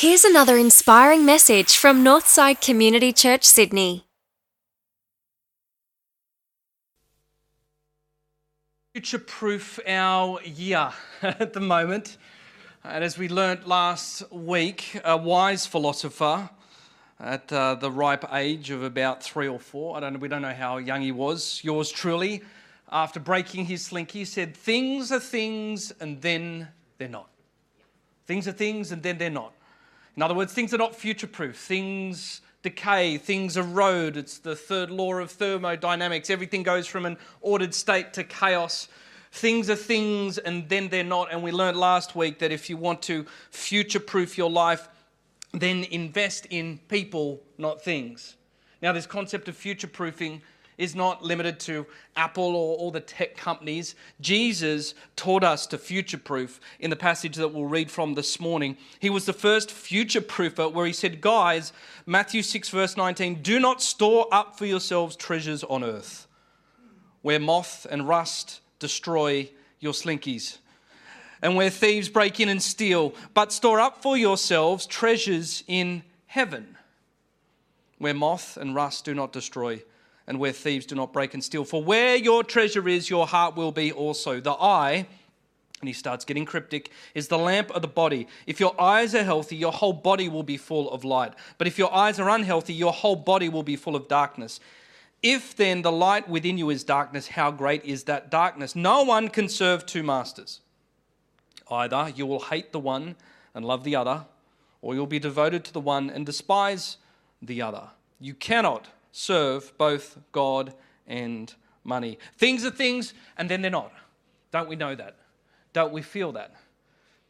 Here's another inspiring message from Northside Community Church, Sydney. future proof our year at the moment. And as we learnt last week, a wise philosopher at uh, the ripe age of about three or four, I don't we don't know how young he was, yours truly, after breaking his slinky, said, Things are things and then they're not. Things are things and then they're not. In other words, things are not future proof. Things decay, things erode. It's the third law of thermodynamics. Everything goes from an ordered state to chaos. Things are things and then they're not. And we learned last week that if you want to future proof your life, then invest in people, not things. Now, this concept of future proofing is not limited to Apple or all the tech companies. Jesus taught us to future proof in the passage that we'll read from this morning. He was the first future proofer where he said, Guys, Matthew 6, verse 19, do not store up for yourselves treasures on earth where moth and rust destroy your slinkies and where thieves break in and steal, but store up for yourselves treasures in heaven where moth and rust do not destroy and where thieves do not break and steal. For where your treasure is, your heart will be also. The eye, and he starts getting cryptic, is the lamp of the body. If your eyes are healthy, your whole body will be full of light. But if your eyes are unhealthy, your whole body will be full of darkness. If then the light within you is darkness, how great is that darkness? No one can serve two masters. Either you will hate the one and love the other, or you'll be devoted to the one and despise the other. You cannot serve both God and money. Things are things, and then they're not. Don't we know that? Don't we feel that?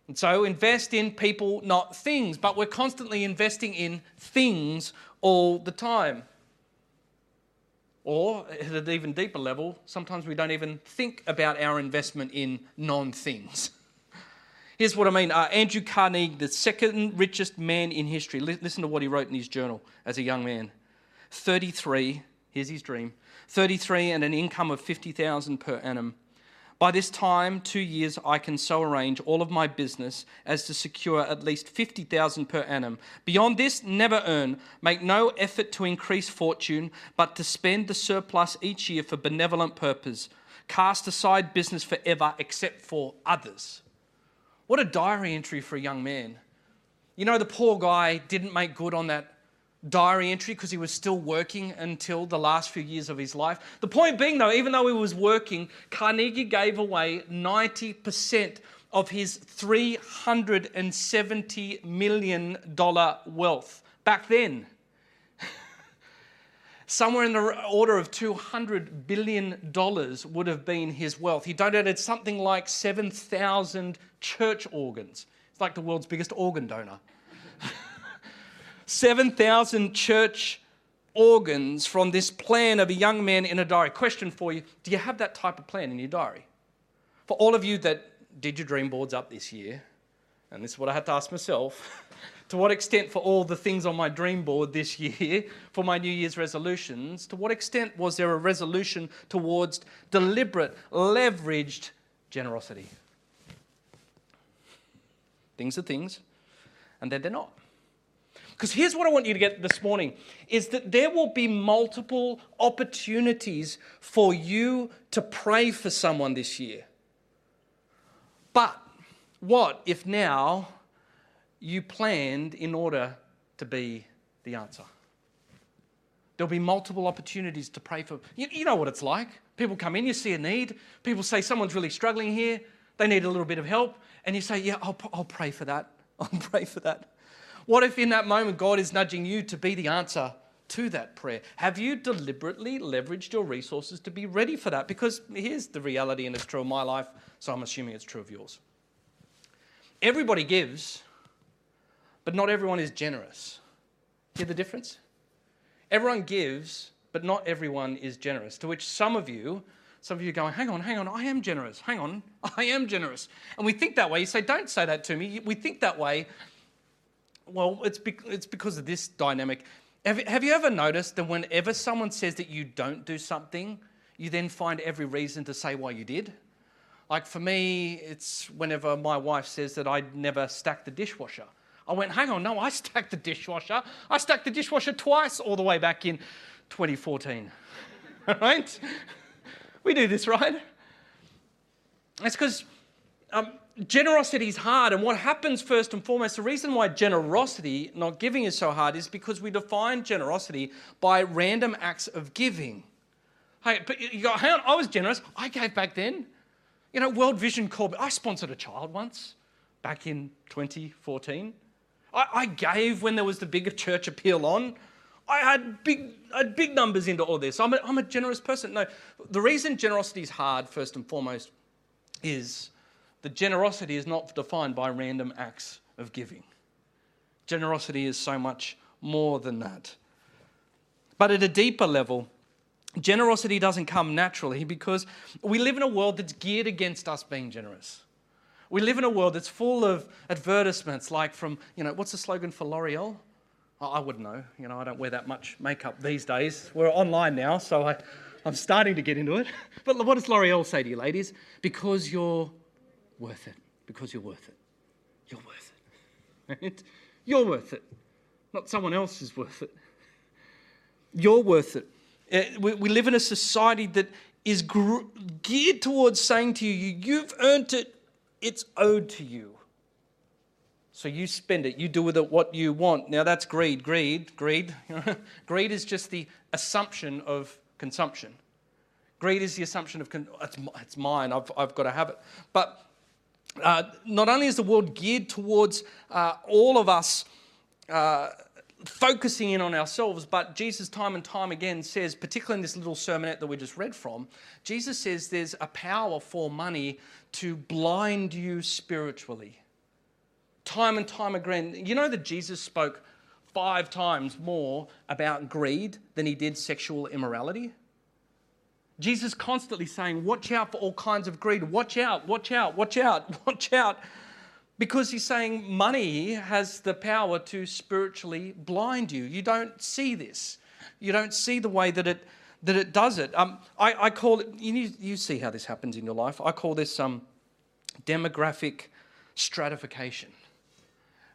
And so invest in people, not things, but we're constantly investing in things all the time. Or at an even deeper level, sometimes we don't even think about our investment in non things. Here's what I mean uh, Andrew Carnegie, the second richest man in history, listen to what he wrote in his journal as a young man. 33, here's his dream 33 and an income of 50,000 per annum. By this time, two years, I can so arrange all of my business as to secure at least 50,000 per annum. Beyond this, never earn. Make no effort to increase fortune, but to spend the surplus each year for benevolent purpose. Cast aside business forever except for others. What a diary entry for a young man. You know, the poor guy didn't make good on that diary entry because he was still working until the last few years of his life. The point being, though, even though he was working, Carnegie gave away 90% of his $370 million wealth back then. Somewhere in the order of $200 billion would have been his wealth. He donated something like 7,000 church organs. It's like the world's biggest organ donor. 7,000 church organs from this plan of a young man in a diary. Question for you Do you have that type of plan in your diary? For all of you that did your dream boards up this year, and this is what I had to ask myself to what extent, for all the things on my dream board this year, for my New Year's resolutions, to what extent was there a resolution towards deliberate, leveraged generosity? Things are things, and then they're not. Because here's what I want you to get this morning is that there will be multiple opportunities for you to pray for someone this year. But what if now you planned in order to be the answer? There'll be multiple opportunities to pray for. You, you know what it's like. People come in, you see a need. People say, someone's really struggling here. They need a little bit of help. And you say, yeah, I'll, I'll pray for that. I'll pray for that. What if in that moment God is nudging you to be the answer to that prayer? Have you deliberately leveraged your resources to be ready for that? Because here's the reality, and it's true of my life, so I'm assuming it's true of yours. Everybody gives, but not everyone is generous. Hear the difference? Everyone gives, but not everyone is generous. To which some of you, some of you are going, hang on, hang on, I am generous. Hang on, I am generous. And we think that way. You say, don't say that to me. We think that way well, it's, be- it's because of this dynamic. Have, have you ever noticed that whenever someone says that you don't do something, you then find every reason to say why you did? Like for me, it's whenever my wife says that I'd never stack the dishwasher. I went, hang on, no, I stacked the dishwasher. I stacked the dishwasher twice all the way back in 2014. right? We do this, right? It's because um, generosity is hard. And what happens first and foremost, the reason why generosity, not giving, is so hard is because we define generosity by random acts of giving. Hey, but you go, hang on, I was generous. I gave back then. You know, World Vision called. I sponsored a child once back in 2014. I, I gave when there was the bigger church appeal on. I had big, I had big numbers into all this. I'm a, I'm a generous person. No, the reason generosity is hard, first and foremost, is that generosity is not defined by random acts of giving. Generosity is so much more than that. But at a deeper level, generosity doesn't come naturally because we live in a world that's geared against us being generous. We live in a world that's full of advertisements, like from, you know, what's the slogan for L'Oreal? I wouldn't know. You know, I don't wear that much makeup these days. We're online now, so I, I'm starting to get into it. But what does L'Oreal say to you, ladies? Because you're worth it. Because you're worth it. You're worth it. Right? You're worth it. Not someone else is worth it. You're worth it. Uh, we live in a society that is geared towards saying to you, you've earned it, it's owed to you. So you spend it, you do with it what you want. Now that's greed, greed, greed. greed is just the assumption of consumption. Greed is the assumption of, it's, it's mine, I've, I've got to have it. But uh, not only is the world geared towards uh, all of us uh, focusing in on ourselves, but Jesus, time and time again, says, particularly in this little sermonette that we just read from, Jesus says there's a power for money to blind you spiritually. Time and time again. You know that Jesus spoke five times more about greed than he did sexual immorality? Jesus constantly saying, Watch out for all kinds of greed. Watch out, watch out, watch out, watch out. Because he's saying money has the power to spiritually blind you. You don't see this. You don't see the way that it, that it does it. Um, I, I call it, you, you see how this happens in your life. I call this um, demographic stratification.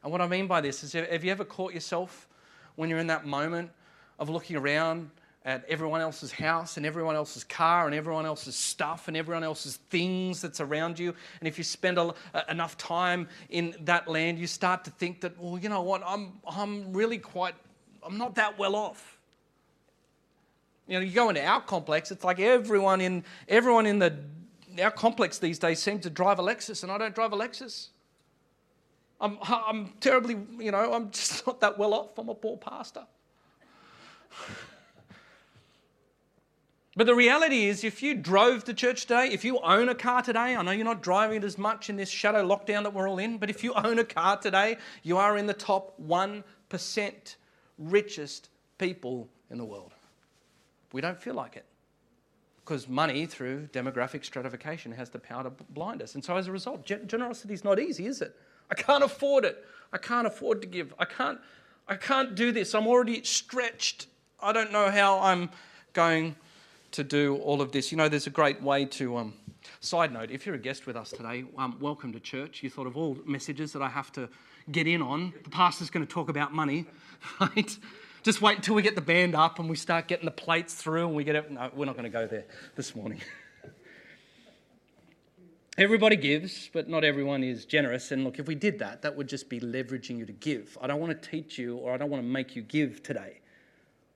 And what I mean by this is have you ever caught yourself when you're in that moment of looking around at everyone else's house and everyone else's car and everyone else's stuff and everyone else's things that's around you. And if you spend a, enough time in that land, you start to think that, well, you know what, I'm, I'm really quite, I'm not that well off. You know, you go into our complex, it's like everyone in, everyone in the, our complex these days seems to drive a Lexus, and I don't drive a Lexus. I'm, I'm terribly, you know, I'm just not that well off. I'm a poor pastor. But the reality is, if you drove to church today, if you own a car today, I know you're not driving it as much in this shadow lockdown that we're all in, but if you own a car today, you are in the top 1% richest people in the world. We don't feel like it because money, through demographic stratification, has the power to blind us. And so, as a result, generosity is not easy, is it? I can't afford it. I can't afford to give. I can't, I can't do this. I'm already stretched. I don't know how I'm going to do all of this. You know, there's a great way to. Um, side note: if you're a guest with us today, um, welcome to church. You thought of all messages that I have to get in on. The pastor's going to talk about money, right? Just wait until we get the band up and we start getting the plates through and we get it. No, we're not going to go there this morning. Everybody gives, but not everyone is generous. And look, if we did that, that would just be leveraging you to give. I don't want to teach you or I don't want to make you give today.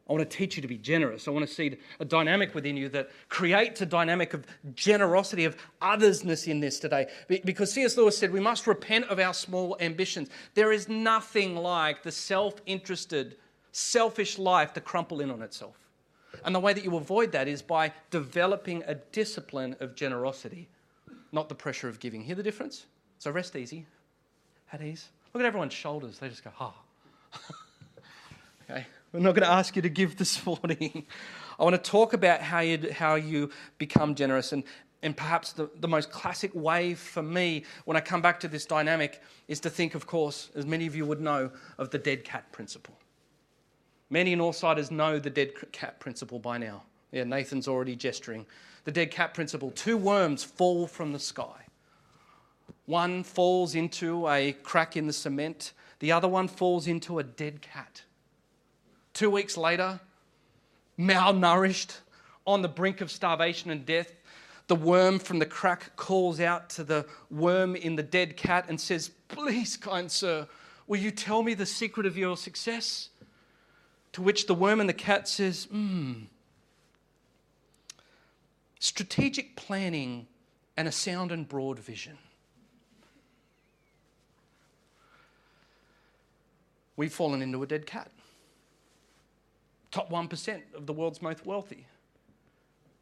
I want to teach you to be generous. I want to see a dynamic within you that creates a dynamic of generosity, of othersness in this today. Because C.S. Lewis said we must repent of our small ambitions. There is nothing like the self interested, selfish life to crumple in on itself. And the way that you avoid that is by developing a discipline of generosity, not the pressure of giving. Hear the difference? So rest easy, at ease. Look at everyone's shoulders. They just go, ah. Oh. okay. I'm not going to ask you to give this morning. I want to talk about how you, how you become generous. And, and perhaps the, the most classic way for me when I come back to this dynamic is to think, of course, as many of you would know, of the dead cat principle. Many Northsiders know the dead cat principle by now. Yeah, Nathan's already gesturing. The dead cat principle two worms fall from the sky. One falls into a crack in the cement, the other one falls into a dead cat. Two weeks later, malnourished, on the brink of starvation and death, the worm from the crack calls out to the worm in the dead cat and says, Please, kind sir, will you tell me the secret of your success? To which the worm and the cat says, Hmm. Strategic planning and a sound and broad vision. We've fallen into a dead cat. Top 1% of the world's most wealthy.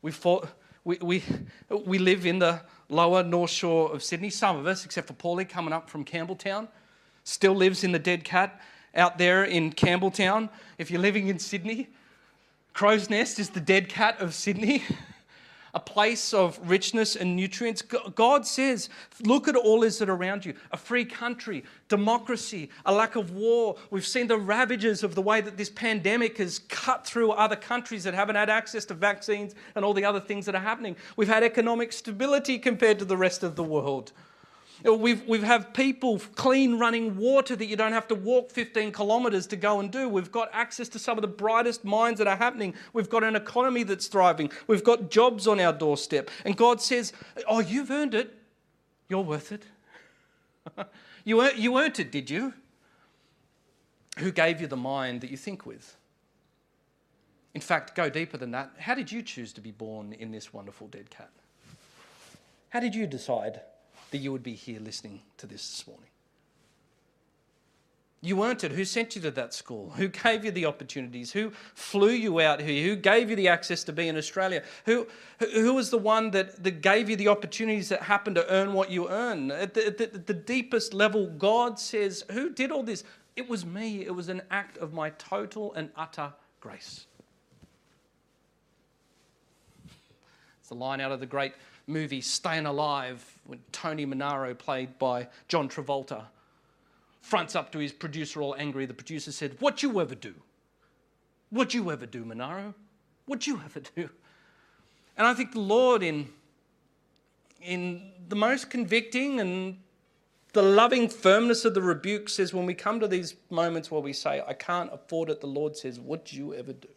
We, fall, we, we, we live in the lower North Shore of Sydney. Some of us, except for Paulie coming up from Campbelltown, still lives in the dead cat out there in Campbelltown. If you're living in Sydney, Crows Nest is the dead cat of Sydney. a place of richness and nutrients. God says, look at all is that around you a free country, democracy, a lack of war. We've seen the ravages of the way that this pandemic has cut through other countries that haven't had access to vaccines and all the other things that are happening. We've had economic stability compared to the rest of the world. We've, we've have people clean running water that you don't have to walk 15 kilometres to go and do. We've got access to some of the brightest minds that are happening. We've got an economy that's thriving. We've got jobs on our doorstep. And God says, Oh, you've earned it. You're worth it. you, earned, you earned it, did you? Who gave you the mind that you think with? In fact, go deeper than that. How did you choose to be born in this wonderful dead cat? How did you decide? That you would be here listening to this this morning. You earned it. Who sent you to that school? Who gave you the opportunities? Who flew you out here? Who gave you the access to be in Australia? Who, who was the one that, that gave you the opportunities that happened to earn what you earn? At the, the, the deepest level, God says, Who did all this? It was me. It was an act of my total and utter grace. It's a line out of the great movie Staying Alive, when Tony Manero, played by John Travolta, fronts up to his producer all angry. The producer said, What'd you ever do? What'd you ever do, Manero? What'd you ever do? And I think the Lord, in, in the most convicting and the loving firmness of the rebuke, says, when we come to these moments where we say, I can't afford it, the Lord says, What'd you ever do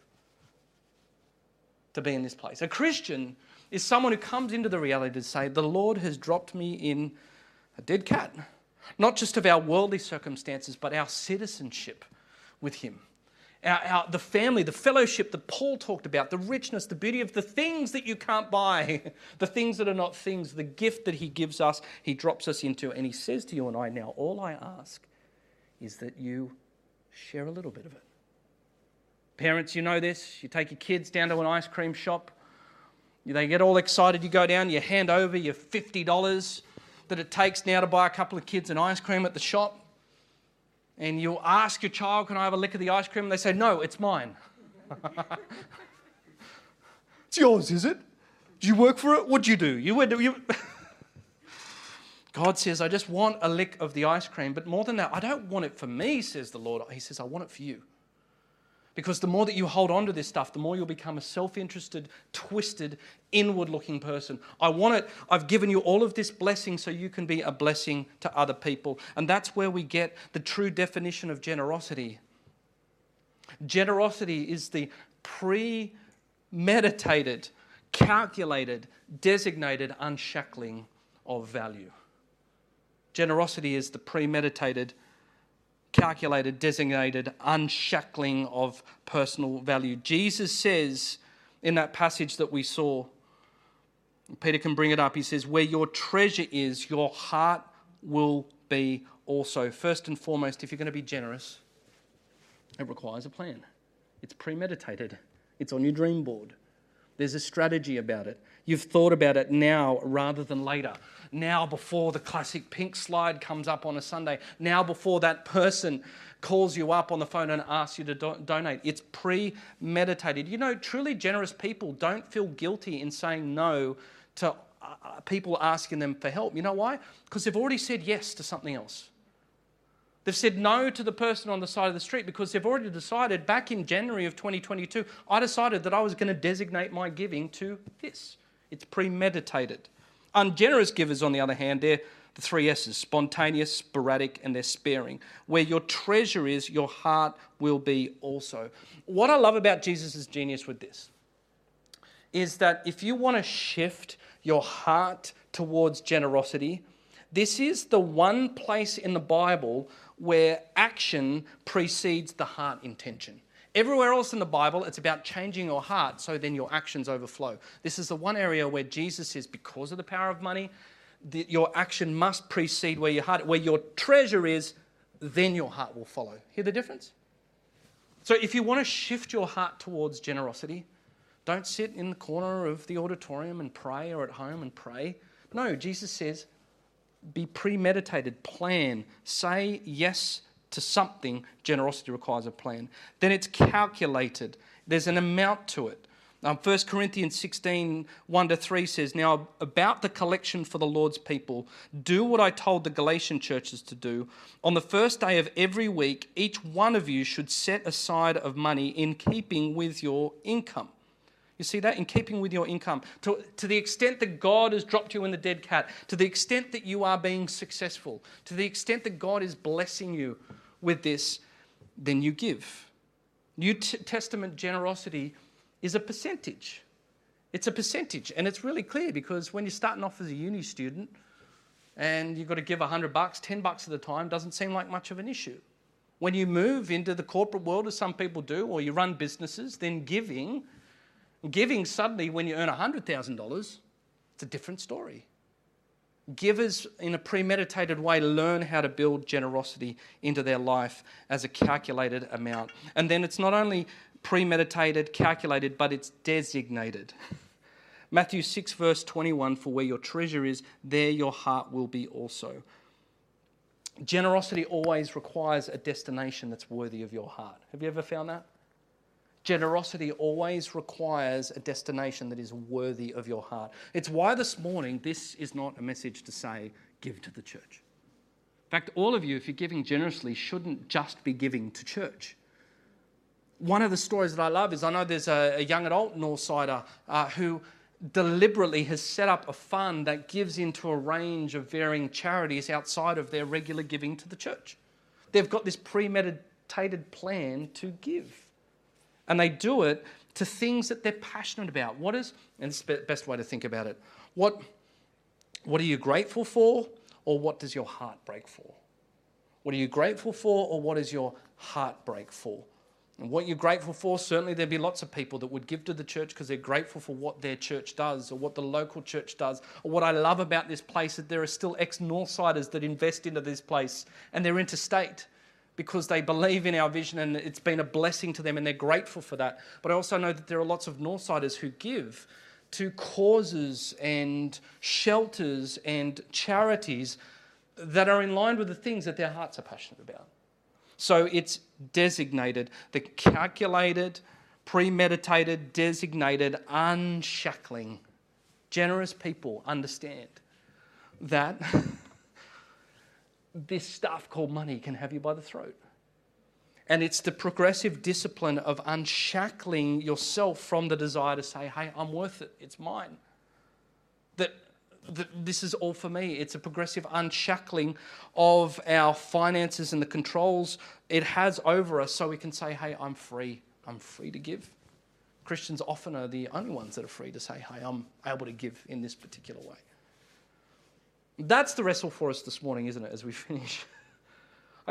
to be in this place? A Christian is someone who comes into the reality to say, The Lord has dropped me in a dead cat, not just of our worldly circumstances, but our citizenship with Him. Our, our, the family, the fellowship that Paul talked about, the richness, the beauty of the things that you can't buy, the things that are not things, the gift that He gives us, He drops us into. And He says to you and I, now, all I ask is that you share a little bit of it. Parents, you know this. You take your kids down to an ice cream shop they get all excited. You go down, you hand over your $50 that it takes now to buy a couple of kids an ice cream at the shop. And you ask your child, Can I have a lick of the ice cream? And they say, No, it's mine. it's yours, is it? Do you work for it? What'd you do? You went. You... God says, I just want a lick of the ice cream, but more than that, I don't want it for me, says the Lord. He says, I want it for you. Because the more that you hold on to this stuff, the more you'll become a self interested, twisted, inward looking person. I want it. I've given you all of this blessing so you can be a blessing to other people. And that's where we get the true definition of generosity. Generosity is the premeditated, calculated, designated unshackling of value. Generosity is the premeditated, calculated, designated unshackling of personal value. Jesus says in that passage that we saw, Peter can bring it up. He says, Where your treasure is, your heart will be also. First and foremost, if you're going to be generous, it requires a plan. It's premeditated, it's on your dream board. There's a strategy about it. You've thought about it now rather than later. Now, before the classic pink slide comes up on a Sunday. Now, before that person calls you up on the phone and asks you to do- donate. It's premeditated. You know, truly generous people don't feel guilty in saying no to uh, people asking them for help. You know why? Because they've already said yes to something else. They've said no to the person on the side of the street because they've already decided back in January of 2022, I decided that I was going to designate my giving to this. It's premeditated. Ungenerous givers, on the other hand, they're The three S's spontaneous, sporadic, and they're sparing. Where your treasure is, your heart will be also. What I love about Jesus' genius with this is that if you want to shift your heart towards generosity, this is the one place in the Bible where action precedes the heart intention. Everywhere else in the Bible, it's about changing your heart so then your actions overflow. This is the one area where Jesus says, because of the power of money, your action must precede where your heart, where your treasure is, then your heart will follow. Hear the difference? So if you want to shift your heart towards generosity, don't sit in the corner of the auditorium and pray or at home and pray. No, Jesus says, be premeditated, plan, say yes to something, generosity requires a plan. Then it's calculated, there's an amount to it. Um, 1 Corinthians 16, 1 to 3 says, Now about the collection for the Lord's people, do what I told the Galatian churches to do. On the first day of every week, each one of you should set aside of money in keeping with your income. You see that? In keeping with your income. To, to the extent that God has dropped you in the dead cat, to the extent that you are being successful, to the extent that God is blessing you with this, then you give. New Testament generosity is a percentage. It's a percentage, and it's really clear because when you're starting off as a uni student and you've got to give 100 bucks, 10 bucks at a time doesn't seem like much of an issue. When you move into the corporate world, as some people do, or you run businesses, then giving, giving suddenly when you earn $100,000, it's a different story. Givers, in a premeditated way, learn how to build generosity into their life as a calculated amount. And then it's not only premeditated, calculated, but it's designated. Matthew 6, verse 21 For where your treasure is, there your heart will be also. Generosity always requires a destination that's worthy of your heart. Have you ever found that? Generosity always requires a destination that is worthy of your heart. It's why this morning this is not a message to say, give to the church. In fact, all of you, if you're giving generously, shouldn't just be giving to church. One of the stories that I love is I know there's a, a young adult Northsider uh, who deliberately has set up a fund that gives into a range of varying charities outside of their regular giving to the church. They've got this premeditated plan to give. And they do it to things that they're passionate about. What is, and it's the best way to think about it, what, what are you grateful for, or what does your heart break for? What are you grateful for, or what is your heart break for? And what you're grateful for, certainly there'd be lots of people that would give to the church because they're grateful for what their church does or what the local church does. Or what I love about this place is there are still ex Northsiders that invest into this place and they're interstate because they believe in our vision and it's been a blessing to them and they're grateful for that. But I also know that there are lots of Northsiders who give to causes and shelters and charities that are in line with the things that their hearts are passionate about. So it's designated, the calculated, premeditated, designated, unshackling. Generous people understand that this stuff called money can have you by the throat. And it's the progressive discipline of unshackling yourself from the desire to say, hey, I'm worth it, it's mine. That this is all for me. It's a progressive unshackling of our finances and the controls it has over us so we can say, hey, I'm free. I'm free to give. Christians often are the only ones that are free to say, hey, I'm able to give in this particular way. That's the wrestle for us this morning, isn't it, as we finish?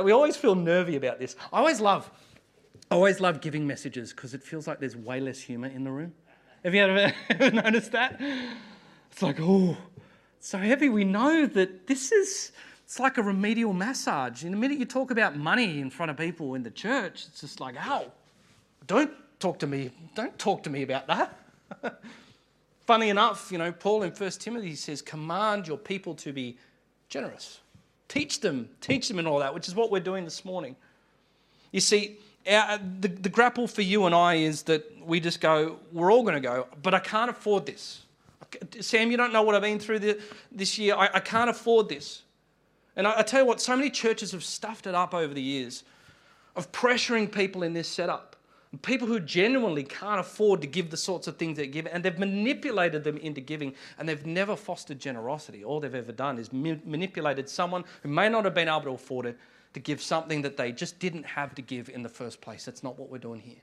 we always feel nervy about this. I always love, I always love giving messages because it feels like there's way less humour in the room. Have you ever, ever noticed that? It's like, oh, so heavy, we know that this is it's like a remedial massage. In the minute you talk about money in front of people in the church, it's just like, ow, don't talk to me, don't talk to me about that. Funny enough, you know, Paul in 1 Timothy says, command your people to be generous. Teach them, teach them and all that, which is what we're doing this morning. You see, our, uh, the, the grapple for you and I is that we just go, we're all going to go, but I can't afford this. Sam, you don't know what I've been through the, this year. I, I, can't afford this. And I, I tell you what, so many churches have stuffed it up over the years of pressuring people in this setup People who genuinely can't afford to give the sorts of things they give, and they've manipulated them into giving, and they've never fostered generosity. All they've ever done is ma- manipulated someone who may not have been able to afford it to give something that they just didn't have to give in the first place. That's not what we're doing here.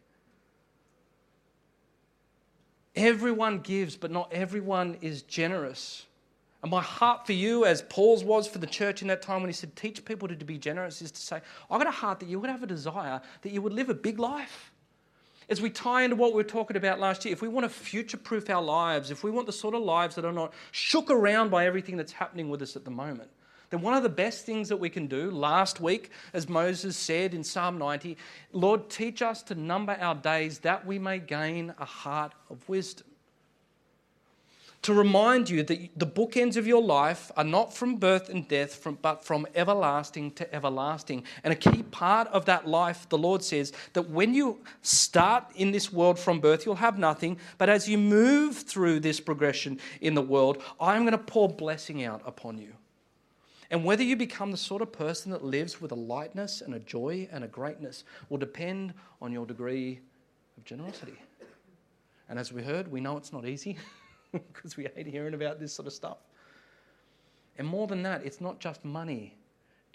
Everyone gives, but not everyone is generous. And my heart for you, as Paul's was for the church in that time when he said, teach people to be generous, is to say, I've got a heart that you would have a desire that you would live a big life. As we tie into what we were talking about last year, if we want to future proof our lives, if we want the sort of lives that are not shook around by everything that's happening with us at the moment, then one of the best things that we can do last week, as Moses said in Psalm 90, Lord, teach us to number our days that we may gain a heart of wisdom to remind you that the bookends of your life are not from birth and death, from, but from everlasting to everlasting. And a key part of that life, the Lord says, that when you start in this world from birth, you'll have nothing. But as you move through this progression in the world, I'm going to pour blessing out upon you. And whether you become the sort of person that lives with a lightness and a joy and a greatness will depend on your degree of generosity. And as we heard, we know it's not easy. because we hate hearing about this sort of stuff. And more than that, it's not just money.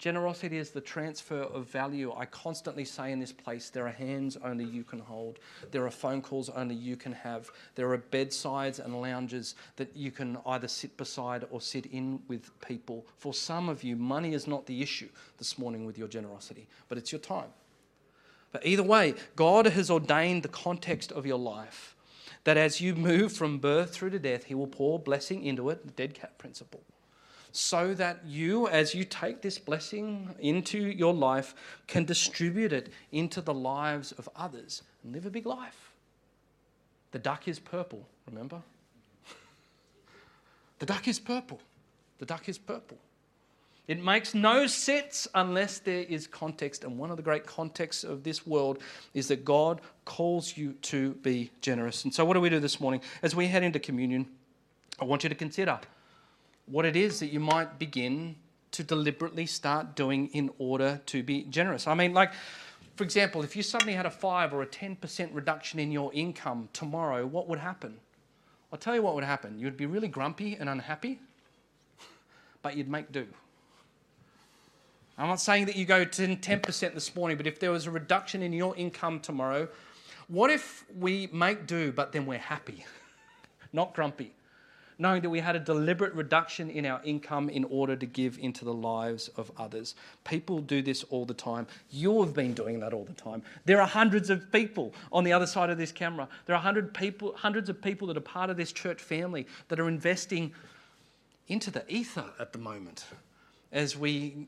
Generosity is the transfer of value. I constantly say in this place there are hands only you can hold, there are phone calls only you can have, there are bedsides and lounges that you can either sit beside or sit in with people. For some of you, money is not the issue this morning with your generosity, but it's your time. But either way, God has ordained the context of your life that as you move from birth through to death, He will pour blessing into it, the dead cat principle. So that you, as you take this blessing into your life, can distribute it into the lives of others and live a big life. The duck is purple, remember? the duck is purple. The duck is purple. It makes no sense unless there is context. And one of the great contexts of this world is that God calls you to be generous. And so, what do we do this morning? As we head into communion, I want you to consider what it is that you might begin to deliberately start doing in order to be generous. I mean, like, for example, if you suddenly had a 5 or a 10% reduction in your income tomorrow, what would happen? I'll tell you what would happen. You'd be really grumpy and unhappy, but you'd make do. I'm not saying that you go to 10% this morning, but if there was a reduction in your income tomorrow, what if we make do, but then we're happy, not grumpy? Knowing that we had a deliberate reduction in our income in order to give into the lives of others. People do this all the time. You've been doing that all the time. There are hundreds of people on the other side of this camera. There are hundred people, hundreds of people that are part of this church family that are investing into the ether at the moment as we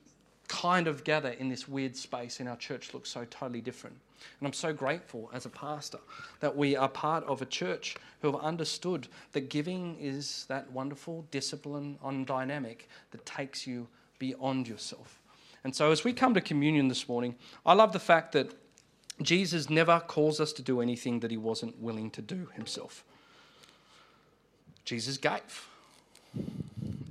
kind of gather in this weird space and our church looks so totally different. And I'm so grateful as a pastor that we are part of a church who have understood that giving is that wonderful discipline on dynamic that takes you beyond yourself. And so as we come to communion this morning, I love the fact that Jesus never calls us to do anything that he wasn't willing to do himself. Jesus gave.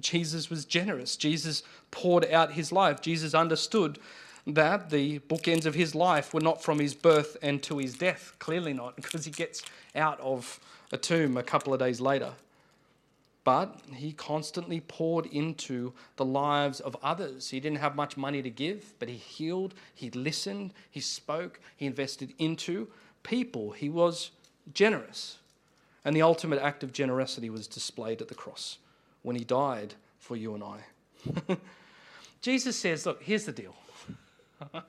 Jesus was generous. Jesus poured out his life. Jesus understood that the bookends of his life were not from his birth and to his death. Clearly not, because he gets out of a tomb a couple of days later. But he constantly poured into the lives of others. He didn't have much money to give, but he healed, he listened, he spoke, he invested into people. He was generous. And the ultimate act of generosity was displayed at the cross when he died for you and I. Jesus says, Look, here's the deal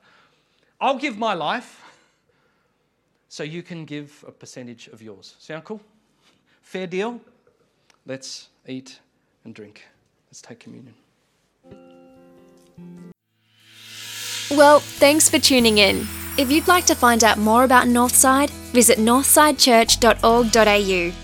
I'll give my life so you can give a percentage of yours. Sound cool? Fair deal? Let's eat and drink. Let's take communion. Well, thanks for tuning in. If you'd like to find out more about Northside, visit northsidechurch.org.au.